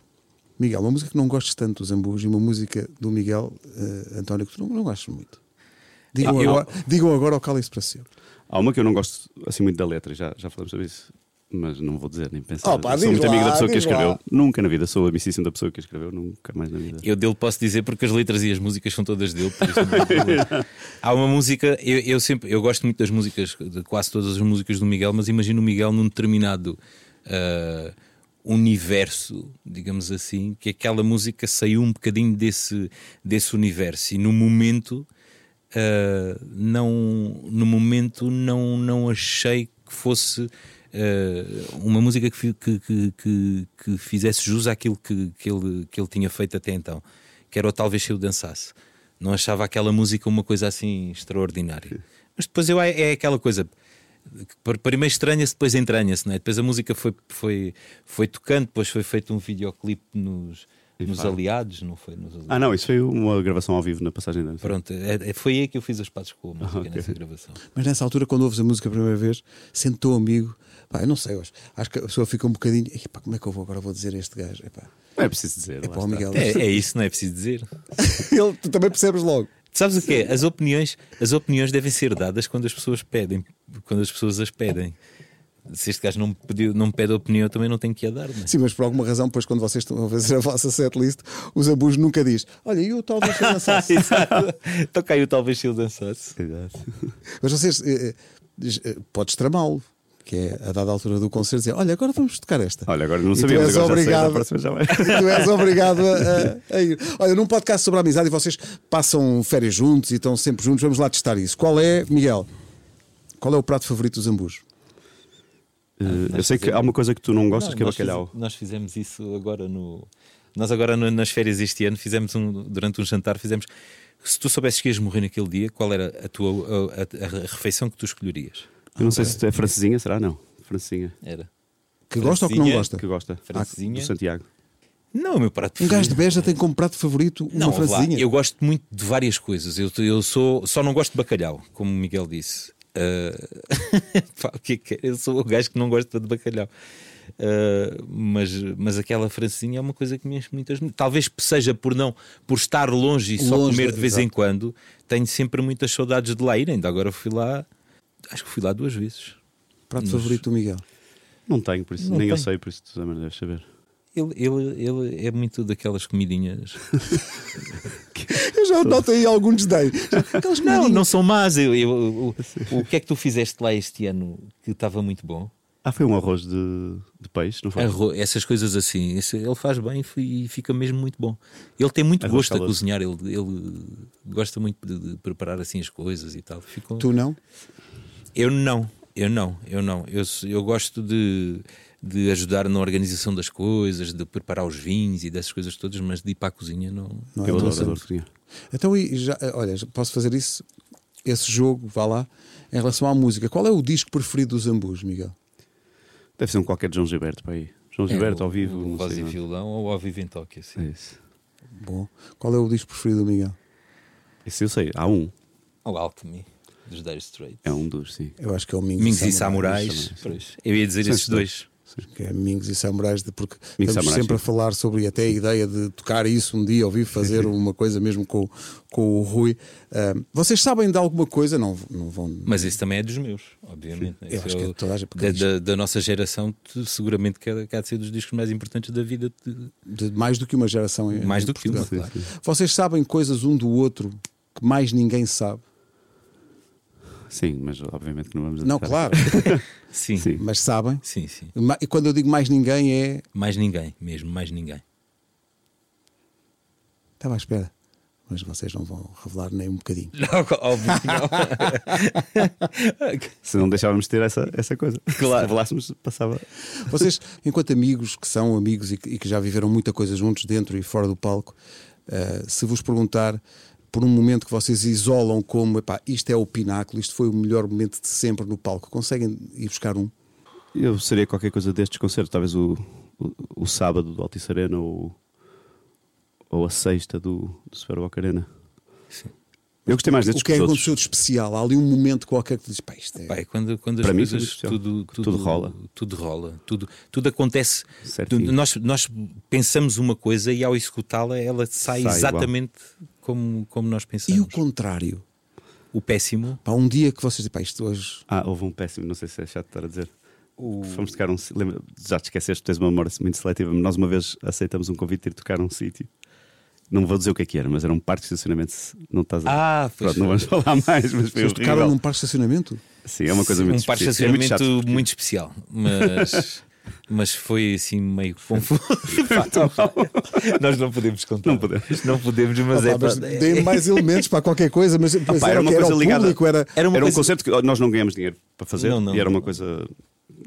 Miguel, uma música que não gostes tanto dos Ambus e uma música do Miguel uh, António que tu não, não gostas muito. Digam, ah, agora, eu... digam agora para sempre. Há uma que eu não gosto assim muito da letra, já, já falamos sobre isso. Mas não vou dizer nem pensar. Oh, pá, sou muito lá, amigo da pessoa que escreveu. Lá. Nunca na vida sou amicíssimo da pessoa que escreveu, nunca mais na vida. Eu dele posso dizer porque as letras e as músicas são todas dele. Há uma música, eu, eu, sempre eu gosto muito das músicas, de quase todas as músicas do Miguel, mas imagino o Miguel num determinado uh, universo, digamos assim, que aquela música saiu um bocadinho desse, desse universo e no momento uh, não, no momento não, não achei que fosse uh, uma música que, que, que, que, fizesse jus àquilo que, que, ele, que ele tinha feito até então, que era o Talvez Se Eu Dançasse. Não achava aquela música uma coisa assim extraordinária. Mas depois eu, é, é aquela coisa. Primeiro estranha-se, depois entranha-se, não é? Depois a música foi, foi, foi tocando, depois foi feito um videoclipe nos, nos aliados, não foi? Nos aliados. Ah, não, isso foi uma gravação ao vivo na passagem da Pronto, é, é, foi aí que eu fiz as pazes com a música okay. nessa gravação. Mas nessa altura, quando ouves a música a primeira vez, sente teu amigo, pá, eu não sei, acho, acho que a pessoa fica um bocadinho, pá, como é que eu vou agora vou dizer a este gajo? Epá. Não é preciso dizer. É, pá, Miguel, é, é, isso, não é preciso dizer. Ele, tu também percebes logo. Sabes o que é? As opiniões, as opiniões devem ser dadas quando as pessoas pedem, quando as pessoas as pedem se este gajo não me, pediu, não me pede opinião, eu também não tenho que a dar. Sim, mas por alguma razão, depois quando vocês estão a fazer a vossa setlist, os abus nunca diz: Olha, eu talvez se eu dançasse. Exato. Toca aí o talvez se eu dançasse. Exato. Mas vocês, eh, eh, podes tramá-lo. Que é a dada altura do concerto dizer: Olha, agora vamos tocar esta. Olha, agora não sabia, mas agora obrigado, sei, já vai. Tu és obrigado a, a, ir. Olha, num podcast sobre a amizade e vocês passam férias juntos e estão sempre juntos, vamos lá testar isso. Qual é, Miguel? Qual é o prato favorito dos ambus? Uh, eu sei que há uma coisa que tu não gostas não, que é bacalhau. Fiz, nós fizemos isso agora no. Nós agora no, nas férias este ano fizemos um durante um jantar fizemos. Se tu soubesses que ias morrer naquele dia, qual era a tua a, a, a refeição que tu escolherias? Eu não sei se é francesinha, será? Não, francesinha. Era. Que gosta ou que não gosta? Que gosta. Francesinha. Ah, do Santiago. Não, meu prato Um gajo de Beja tem como prato favorito uma não, francesinha. Lá, eu gosto muito de várias coisas. Eu, eu sou, só não gosto de bacalhau, como o Miguel disse. Uh... eu sou o gajo que não gosta de bacalhau. Uh, mas, mas aquela francesinha é uma coisa que me enche muitas. Talvez seja por não por estar longe e só comer de vez exato. em quando, tenho sempre muitas saudades de lá ir. Ainda agora fui lá, acho que fui lá duas vezes. Prato mas... favorito do Miguel? Não tenho, por isso, não nem tenho. eu sei, por isso tu também deves saber. Ele, ele, ele é muito daquelas comidinhas. eu já noto aí algum desdém. Aquelas não, não são más. Eu, eu, o, o que é que tu fizeste lá este ano que estava muito bom? Ah, foi um arroz de, de peixe, não foi? Arroz, essas coisas assim, esse, ele faz bem e fica mesmo muito bom. Ele tem muito arroz gosto calor. a cozinhar, ele, ele gosta muito de, de, preparar assim as coisas e tal. Ficou... Tu não? Eu não, eu não, eu não. Eu, eu gosto de de ajudar na organização das coisas, de preparar os vinhos e dessas coisas todas, mas de ir para a cozinha não. não é eu adoro, adoro cozinhar. Então, já, olha, posso fazer isso, esse jogo, vá lá, em relação à música. Qual é o disco preferido dos Ambus, Miguel? Deve ser um qualquer de João Gilberto para aí. João é, Gilberto ao vivo. O voz e violão ou ao vivo em toque, assim. É isso. Bom. Qual é o disco preferido do Miguel? Esse eu sei, há um. O Alchemy dos Dire Straits. É um dos, sim. Eu acho que é o Mingus, Mingus e Samurais. Samurais. Eu ia dizer esses dois. Que é Mingos e Samurais, de- porque Mingos estamos Samurais, sempre a sim. falar sobre e até a ideia de tocar isso um dia, ouvir fazer uma coisa mesmo com, com o Rui. Ah, vocês sabem de alguma coisa? Não, não vão. Mas esse também é dos meus, obviamente. Eu Esse acho que é o- toda a gente, da, da- da nossa geração, tu- seguramente que há, que há de ser dos discos mais importantes da vida. de- de mais do que uma geração mais do que uma, claro. Vocês sabem coisas um do outro que mais ninguém sabe? Sim, mas obviamente que não vamos Não, claro, Sim, sim, mas sabem. sim, sim. E quando eu digo mais ninguém é. Mais ninguém, mesmo, mais ninguém. Estava à espera. Mas vocês não vão revelar nem um bocadinho. Não, óbvio que não. Se não deixávamos de ter essa, essa coisa. Claro. Se revelássemos, passava. Vocês, enquanto amigos que são amigos e que, e que já viveram muita coisa juntos dentro e fora do palco, eh, se vos perguntar por um momento que vocês isolam como epá, isto é o pináculo, isto foi o melhor momento de sempre no palco, conseguem ir buscar um? Eu seria qualquer coisa destes concertos, talvez o, o, o sábado do Altice Arena ou, ou a sexta do, do Super Boca Arena. Sim. Eu gostei mais O destes que é que aconteceu de especial? Há ali um momento qualquer que dizes, pá, isto é. Pai, quando, quando as Para mim, coisas tudo tudo, tudo, Tudo rola. Tudo rola. Tudo, tudo acontece. Nós, nós pensamos uma coisa e ao executá-la ela sai, Sai exatamente como, como nós E pensamos. o contrário? O péssimo. Pá, um dia que vocês dizem, pá, isto hoje. Ah, houve um péssimo, não sei se é chato estar a dizer. Fomos tocar um. Lembra, já te esqueceste, tens uma memória muito seletiva. mas Nós uma vez aceitamos um convite de ir tocar num sítio. Não vou dizer o que é que era, mas era um parque de estacionamento. Não estás a... Ah, Pronto, não vamos falar mais, mas foi Vocês tocaram num parque de estacionamento? Sim, é uma coisa muito um par de específica. É muito estacionamento chato, porque- muito especial, mas, mas foi assim meio confuso. Nós não podemos contar. Não podemos. Não podemos, mas Ah, é. mas é- Dê mais elementos para qualquer coisa, mas Pá, era, era uma coisa era ligada. público, era. Era uma Era um coisa- concerto que nós não ganhamos dinheiro para fazer Não, não, e era não. uma coisa,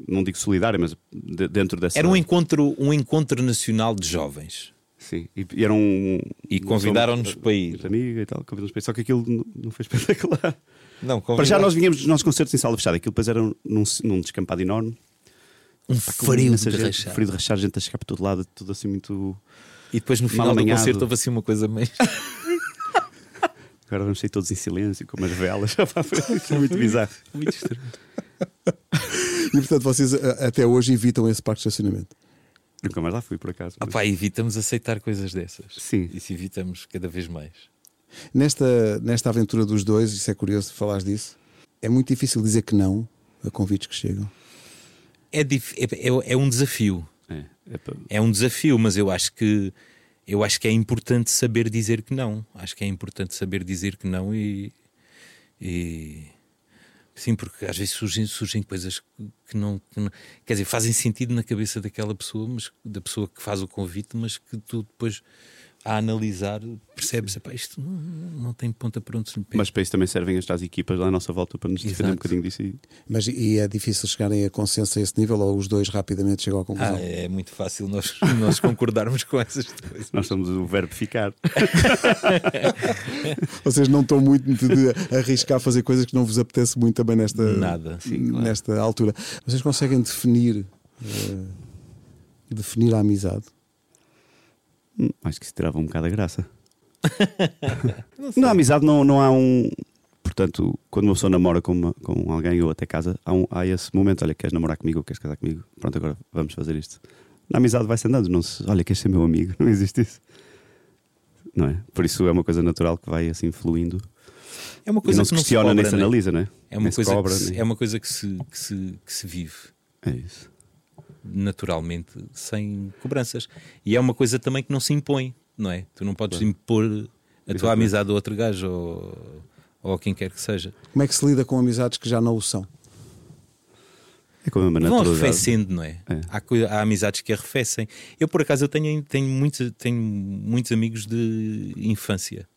não digo solidária, mas de- dentro dessa. Era um encontro, um encontro nacional de jovens. Sim, e, e era um. E convidaram-nos para ir. Amiga e tal, convidaram-nos para ir. Só que aquilo não- não foi espetacular. Não, Para já nós vinhamos dos nossos concertos em sala fechada, aquilo depois era num, num descampado enorme. Um frio de rachar. Frio de rachar, gente a chegar por todo lado, tudo assim muito. E depois no final do amanhado. concerto houve assim uma coisa meio. Agora vamos sair todos em silêncio, com umas velas. Foi muito bizarro. muito estranho. E portanto vocês a- até hoje evitam esse parque de estacionamento. Nunca mais lá fui, por acaso. Ah, mas- pá, evitamos aceitar coisas dessas. Sim. Isso evitamos cada vez mais. Nesta, nesta aventura dos dois, isso é curioso falar disso, é muito difícil dizer que não a convites que chegam. É, é, é- é um desafio. É, é É um desafio, mas eu acho que eu acho que é importante saber dizer que não. Acho que é importante saber dizer que não e, e- sim, porque às vezes surgem, surgem coisas que- que não, que não- quer dizer, fazem sentido na cabeça daquela pessoa, mas da pessoa que faz o convite, mas que tu depois a analisar percebes, "Epá, isto não, não tem ponta para onde se lhe pega. Mas para isso também servem as tais equipas lá à nossa volta para nos defender um bocadinho disso. E... Mas e é difícil chegarem a consenso a esse nível ou os dois rapidamente chegam à conclusão? Ah, é muito fácil nós, nós concordarmos com essas coisas. Nós somos o verbo ficar. Vocês não estão muito de arriscar fazer coisas que não vos apetece muito também nesta, Nada, sim, claro. nesta altura. Vocês conseguem definir eh, definir a amizade? Acho que isso tirava um bocado a graça. Na amizade não, não há um. Portanto, quando uma pessoa namora com, uma- com alguém ou até casa, há, um- há esse momento: olha, queres namorar comigo ou queres casar comigo? Pronto, agora vamos fazer isto. Na amizade vai-se andando, não se, olha, queres ser meu amigo? Não existe isso. Não é? Por isso é uma coisa natural que vai assim fluindo. É uma E coisa não que se questiona cobra, nem se né? analisa, não é? É uma, Nem se coisa cobra, que se, nem- é uma coisa que se, que se, que se vive É isso. Naturalmente, sem cobranças. E é uma coisa também que não se impõe, não é? Tu não podes impor a tua Exatamente. amizade a outro gajo ou, ou a quem quer que seja. Como é que se lida com amizades que já não o são? É como uma Vão arrefecendo, não é? É. Há, há amizades que arrefecem. Eu, por acaso, eu tenho, tenho, muitos, tenho muitos amigos de infância.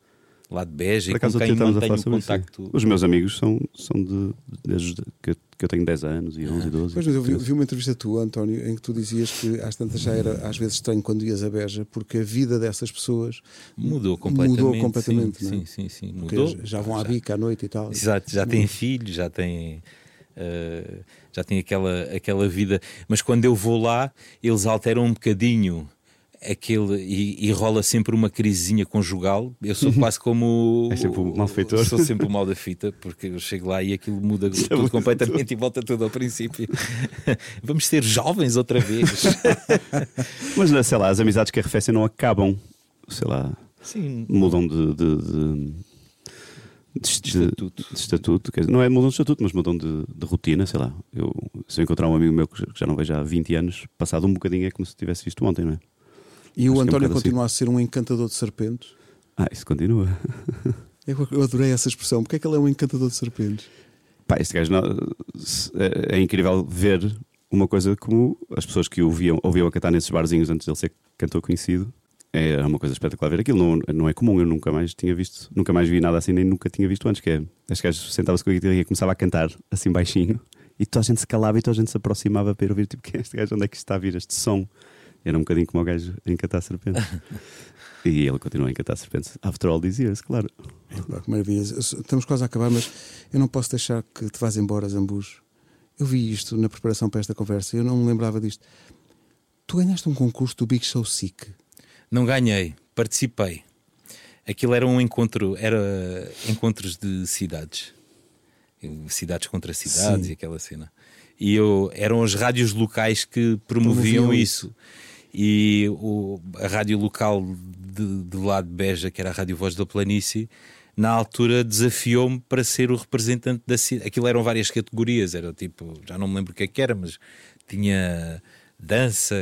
Lá de Beja, Por e com quem mantenho contacto. Os meus amigos são, são de, desde que, eu- que eu tenho 10 anos e 11 e 12. Pois, mas eu vi, vi uma entrevista tua, António, em que tu dizias que às tantas já era às vezes estranho quando ias a Beja, porque a vida dessas pessoas Mudou completamente. mudou completamente. sim, não é? sim, sim, sim. Porque Mudou. já vão à bica à noite e tal. Exato, já têm filhos, já têm. eh, já têm aquela, aquela vida, mas quando eu vou lá, eles alteram um bocadinho aquele e, e, rola sempre uma crisezinha conjugal. Eu sou quase como é sempre o malfeitor. Sou sempre o mal da fita, porque eu chego lá e aquilo muda tudo completamente e volta tudo ao princípio. Vamos ser jovens outra vez. Mas sei lá, as amizades que arrefecem não acabam, sei lá, Sim. mudam de, de, de de, estatuto. De, estatuto dizer, não é mudam de estatuto, mas mudam de, de, rotina, sei lá. Eu, se eu encontrar um amigo meu que já não vejo há 20 anos, passado um bocadinho é como se tivesse visto ontem, não é? E Acho o António é um continua assim. a ser um encantador de serpentes? Ah, isso continua. Eu adorei essa expressão. Porque é que ele é um encantador de serpentes? Pá, este gajo não, é, é, incrível ver uma coisa como as pessoas que o ouviam, ouviam a cantar nesses barzinhos antes dele ser cantor conhecido. É uma coisa espetacular ver aquilo. Não, não é comum, eu nunca mais tinha visto, nunca mais vi nada assim, nem nunca tinha visto antes. Que é, este gajo sentava-se com a guitarra e começava a cantar assim baixinho e toda a gente se calava e toda a gente se aproximava para ir ouvir. Tipo, quem é este gajo? Onde é que está a vir este som? Era um bocadinho como o gajo a encantar serpentes. e ele continua a encantar serpentes. After all these years, claro. É, que maravilha. Estamos quase a acabar, mas eu não posso deixar que te vás embora, Zambujo. Eu vi isto na preparação para esta conversa e eu não me lembrava disto. Tu ganhaste um concurso do Big Show Sick. Não ganhei, participei. Aquilo era um encontro, era encontros de cidades. Cidades contra cidades Sim. e aquela cena. E eu, eram as rádios locais que promoviam, promoviam isso. E o, a rádio local de, de lá de Beja, que era a Rádio Voz da Planície, na altura desafiou-me para ser o representante da cidade. Aquilo eram várias categorias, era tipo, já não me lembro o que é que era, mas tinha dança,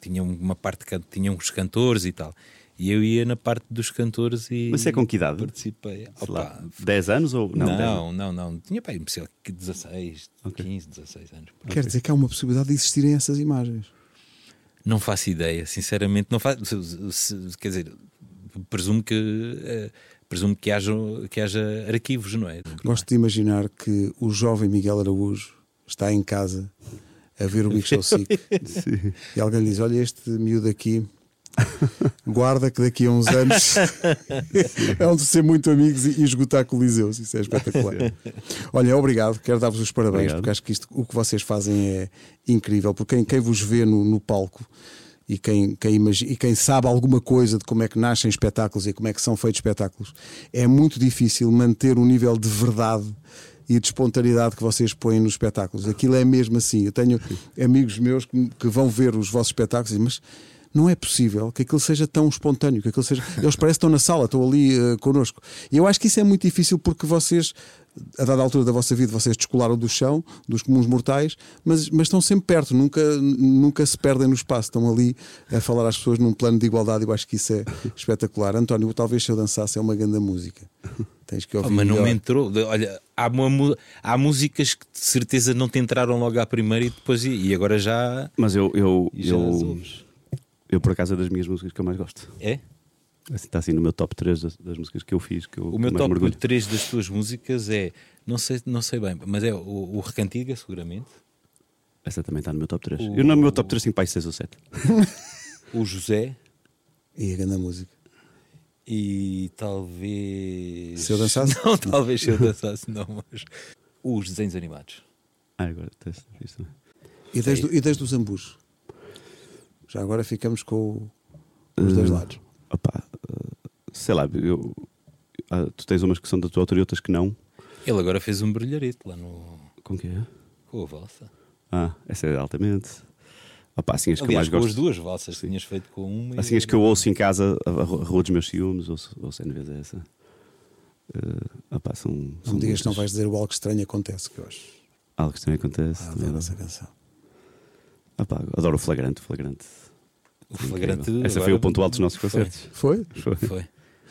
tinha uma parte que tinha uns cantores e tal. E eu ia na parte dos cantores e. Mas é com que idade? Participei. Opa, 10 anos ou não? Não, não, não. Tinha para 16, okay. 15, 16 anos. Quer dizer que há uma possibilidade de existirem essas imagens. Não faço ideia, sinceramente, não faço. Quer dizer, presumo que. Uh, presumo que haja, que haja arquivos, não é? Gosto de imaginar que o jovem Miguel Araújo está em casa a ver o Big Show Sick e alguém diz: Olha, este miúdo aqui. Guarda que daqui a uns anos é onde ser muito amigos e, esgotar coliseus. Isso é espetacular. Olha, obrigado, quero dar-vos os parabéns, obrigado. porque acho que isto, o que vocês fazem é incrível. Porque quem, quem vos vê no, no palco e quem, quem imagina, e quem sabe alguma coisa de como é que nascem espetáculos e como é que são feitos espetáculos, é muito difícil manter um nível de verdade e de espontaneidade que vocês põem nos espetáculos. Aquilo é mesmo assim. Eu tenho amigos meus que, que vão ver os vossos espetáculos e mas não é possível que aquilo seja tão espontâneo, que aquilo seja. Eles parecem que estão na sala, estão ali uh, connosco. E eu acho que isso é muito difícil porque vocês, a dada altura da vossa vida, vocês descolaram do chão, dos comuns mortais, mas, mas estão sempre perto, nunca, nunca se perdem no espaço, estão ali a falar às pessoas num plano de igualdade. Eu acho que isso é espetacular. António, talvez se eu dançasse é uma grande música. Tens que ouvir. Oh, mas não me entrou. Olha, há, uma, há músicas que de certeza não te entraram logo à primeira e depois e agora já. Mas eu, eu, já eu, eu, por acaso, é das minhas músicas que eu mais gosto. É? Assim, está assim no meu top 3 das, das músicas que eu fiz. Que eu o meu top mergulho. 3 das tuas músicas é, não sei, não sei bem, mas é o, o Recantiga, seguramente. Essa também está no meu top 3. O, eu no meu top 3 tenho pai 6 ou 7. o José. E a grande música. E talvez. Se eu dançasse? Não, talvez se eu dançasse, não, mas. Os desenhos animados. Ah, agora isso. E desde, e desde os ambus? Já agora ficamos com os dois uh, lados. Opa, uh, sei lá, eu, uh, tu tens umas que são da tua autoria, outras que não. Ele agora fez um brilharito lá no. Com que Com a valsa. Ah, essa é altamente. Opa, assim as que eu mais gosto. as duas valsas, tinhas feito com uma. Assim as que eu ouço em casa, a, Rua dos Meus Ciúmes, ouço, ouço N vezes essa. Uh, opa, são, não são digas que não vais dizer o algo estranho acontece, que eu acho. Algo estranho acontece. Ah, adoro essa canção. Opa, adoro o flagrante, flagrante. O flagrante. Essa foi o ponto alto dos nossos concertos. Foi? Foi. foi.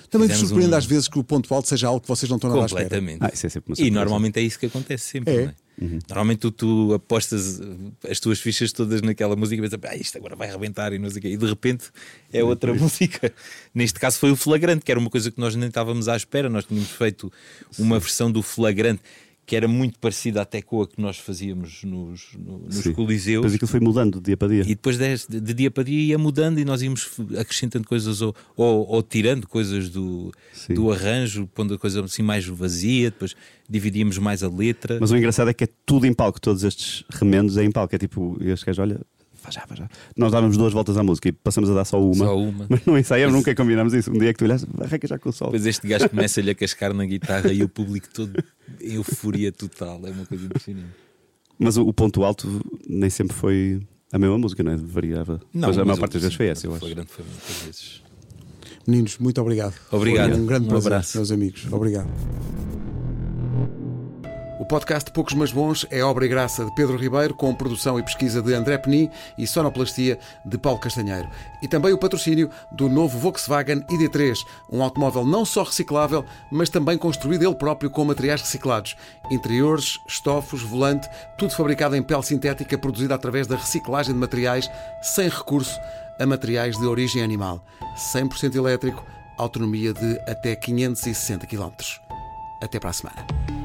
Também te surpreende um... às vezes que o ponto alto seja algo que vocês não estão nada à espera. Completamente. Ah, é e normalmente é isso que acontece sempre. É. É? Uhum. Normalmente tu, tu, apostas as tuas fichas todas naquela música e pensas, ah, isto agora vai arrebentar e não sei o quê. E de repente é outra música. Neste caso foi o Flagrante, que era uma coisa que nós nem estávamos à espera. Nós tínhamos feito uma versão do Flagrante que era muito parecida até com a que nós fazíamos nos, nos coliseus. Depois aquilo foi mudando de dia para dia. E depois de, de, dia para dia ia mudando e nós íamos acrescentando coisas ou, ou, ou tirando coisas do, do arranjo, pondo a coisa assim mais vazia, depois dividíamos mais a letra. Mas o engraçado é que é tudo em palco, todos estes remendos é em palco. É tipo, este gajo, olha, faz já, faz já. Nós dávamos duas voltas à música e passamos a dar só uma. Só uma. Mas não ensaiamos, nunca combinámos isso. Um dia que tu olhas, arranca já com o sol. Depois este gajo começa-lhe a cascar na guitarra e o público todo em euforia total. É uma coisa impressionante. Mas o, o ponto alto nem sempre foi a mesma música, não é? Variava. Não, mas a mas maior parte das vezes foi essa, eu Foi acho. grande, foi muitas vezes. Meninos, muito obrigado. Obrigado. Foi um grande Um prazer, abraço. meus amigos. Obrigado. O podcast Poucos Mas Bons é obra e graça de Pedro Ribeiro, com produção e pesquisa de André Peni e sonoplastia de Paulo Castanheiro. E também o patrocínio do novo Volkswagen ID3, um automóvel não só reciclável, mas também construído ele próprio com materiais reciclados. Interiores, estofos, volante, tudo fabricado em pele sintética produzida através da reciclagem de materiais sem recurso a materiais de origem animal. 100% elétrico, autonomia de até 560 km. Até para a semana.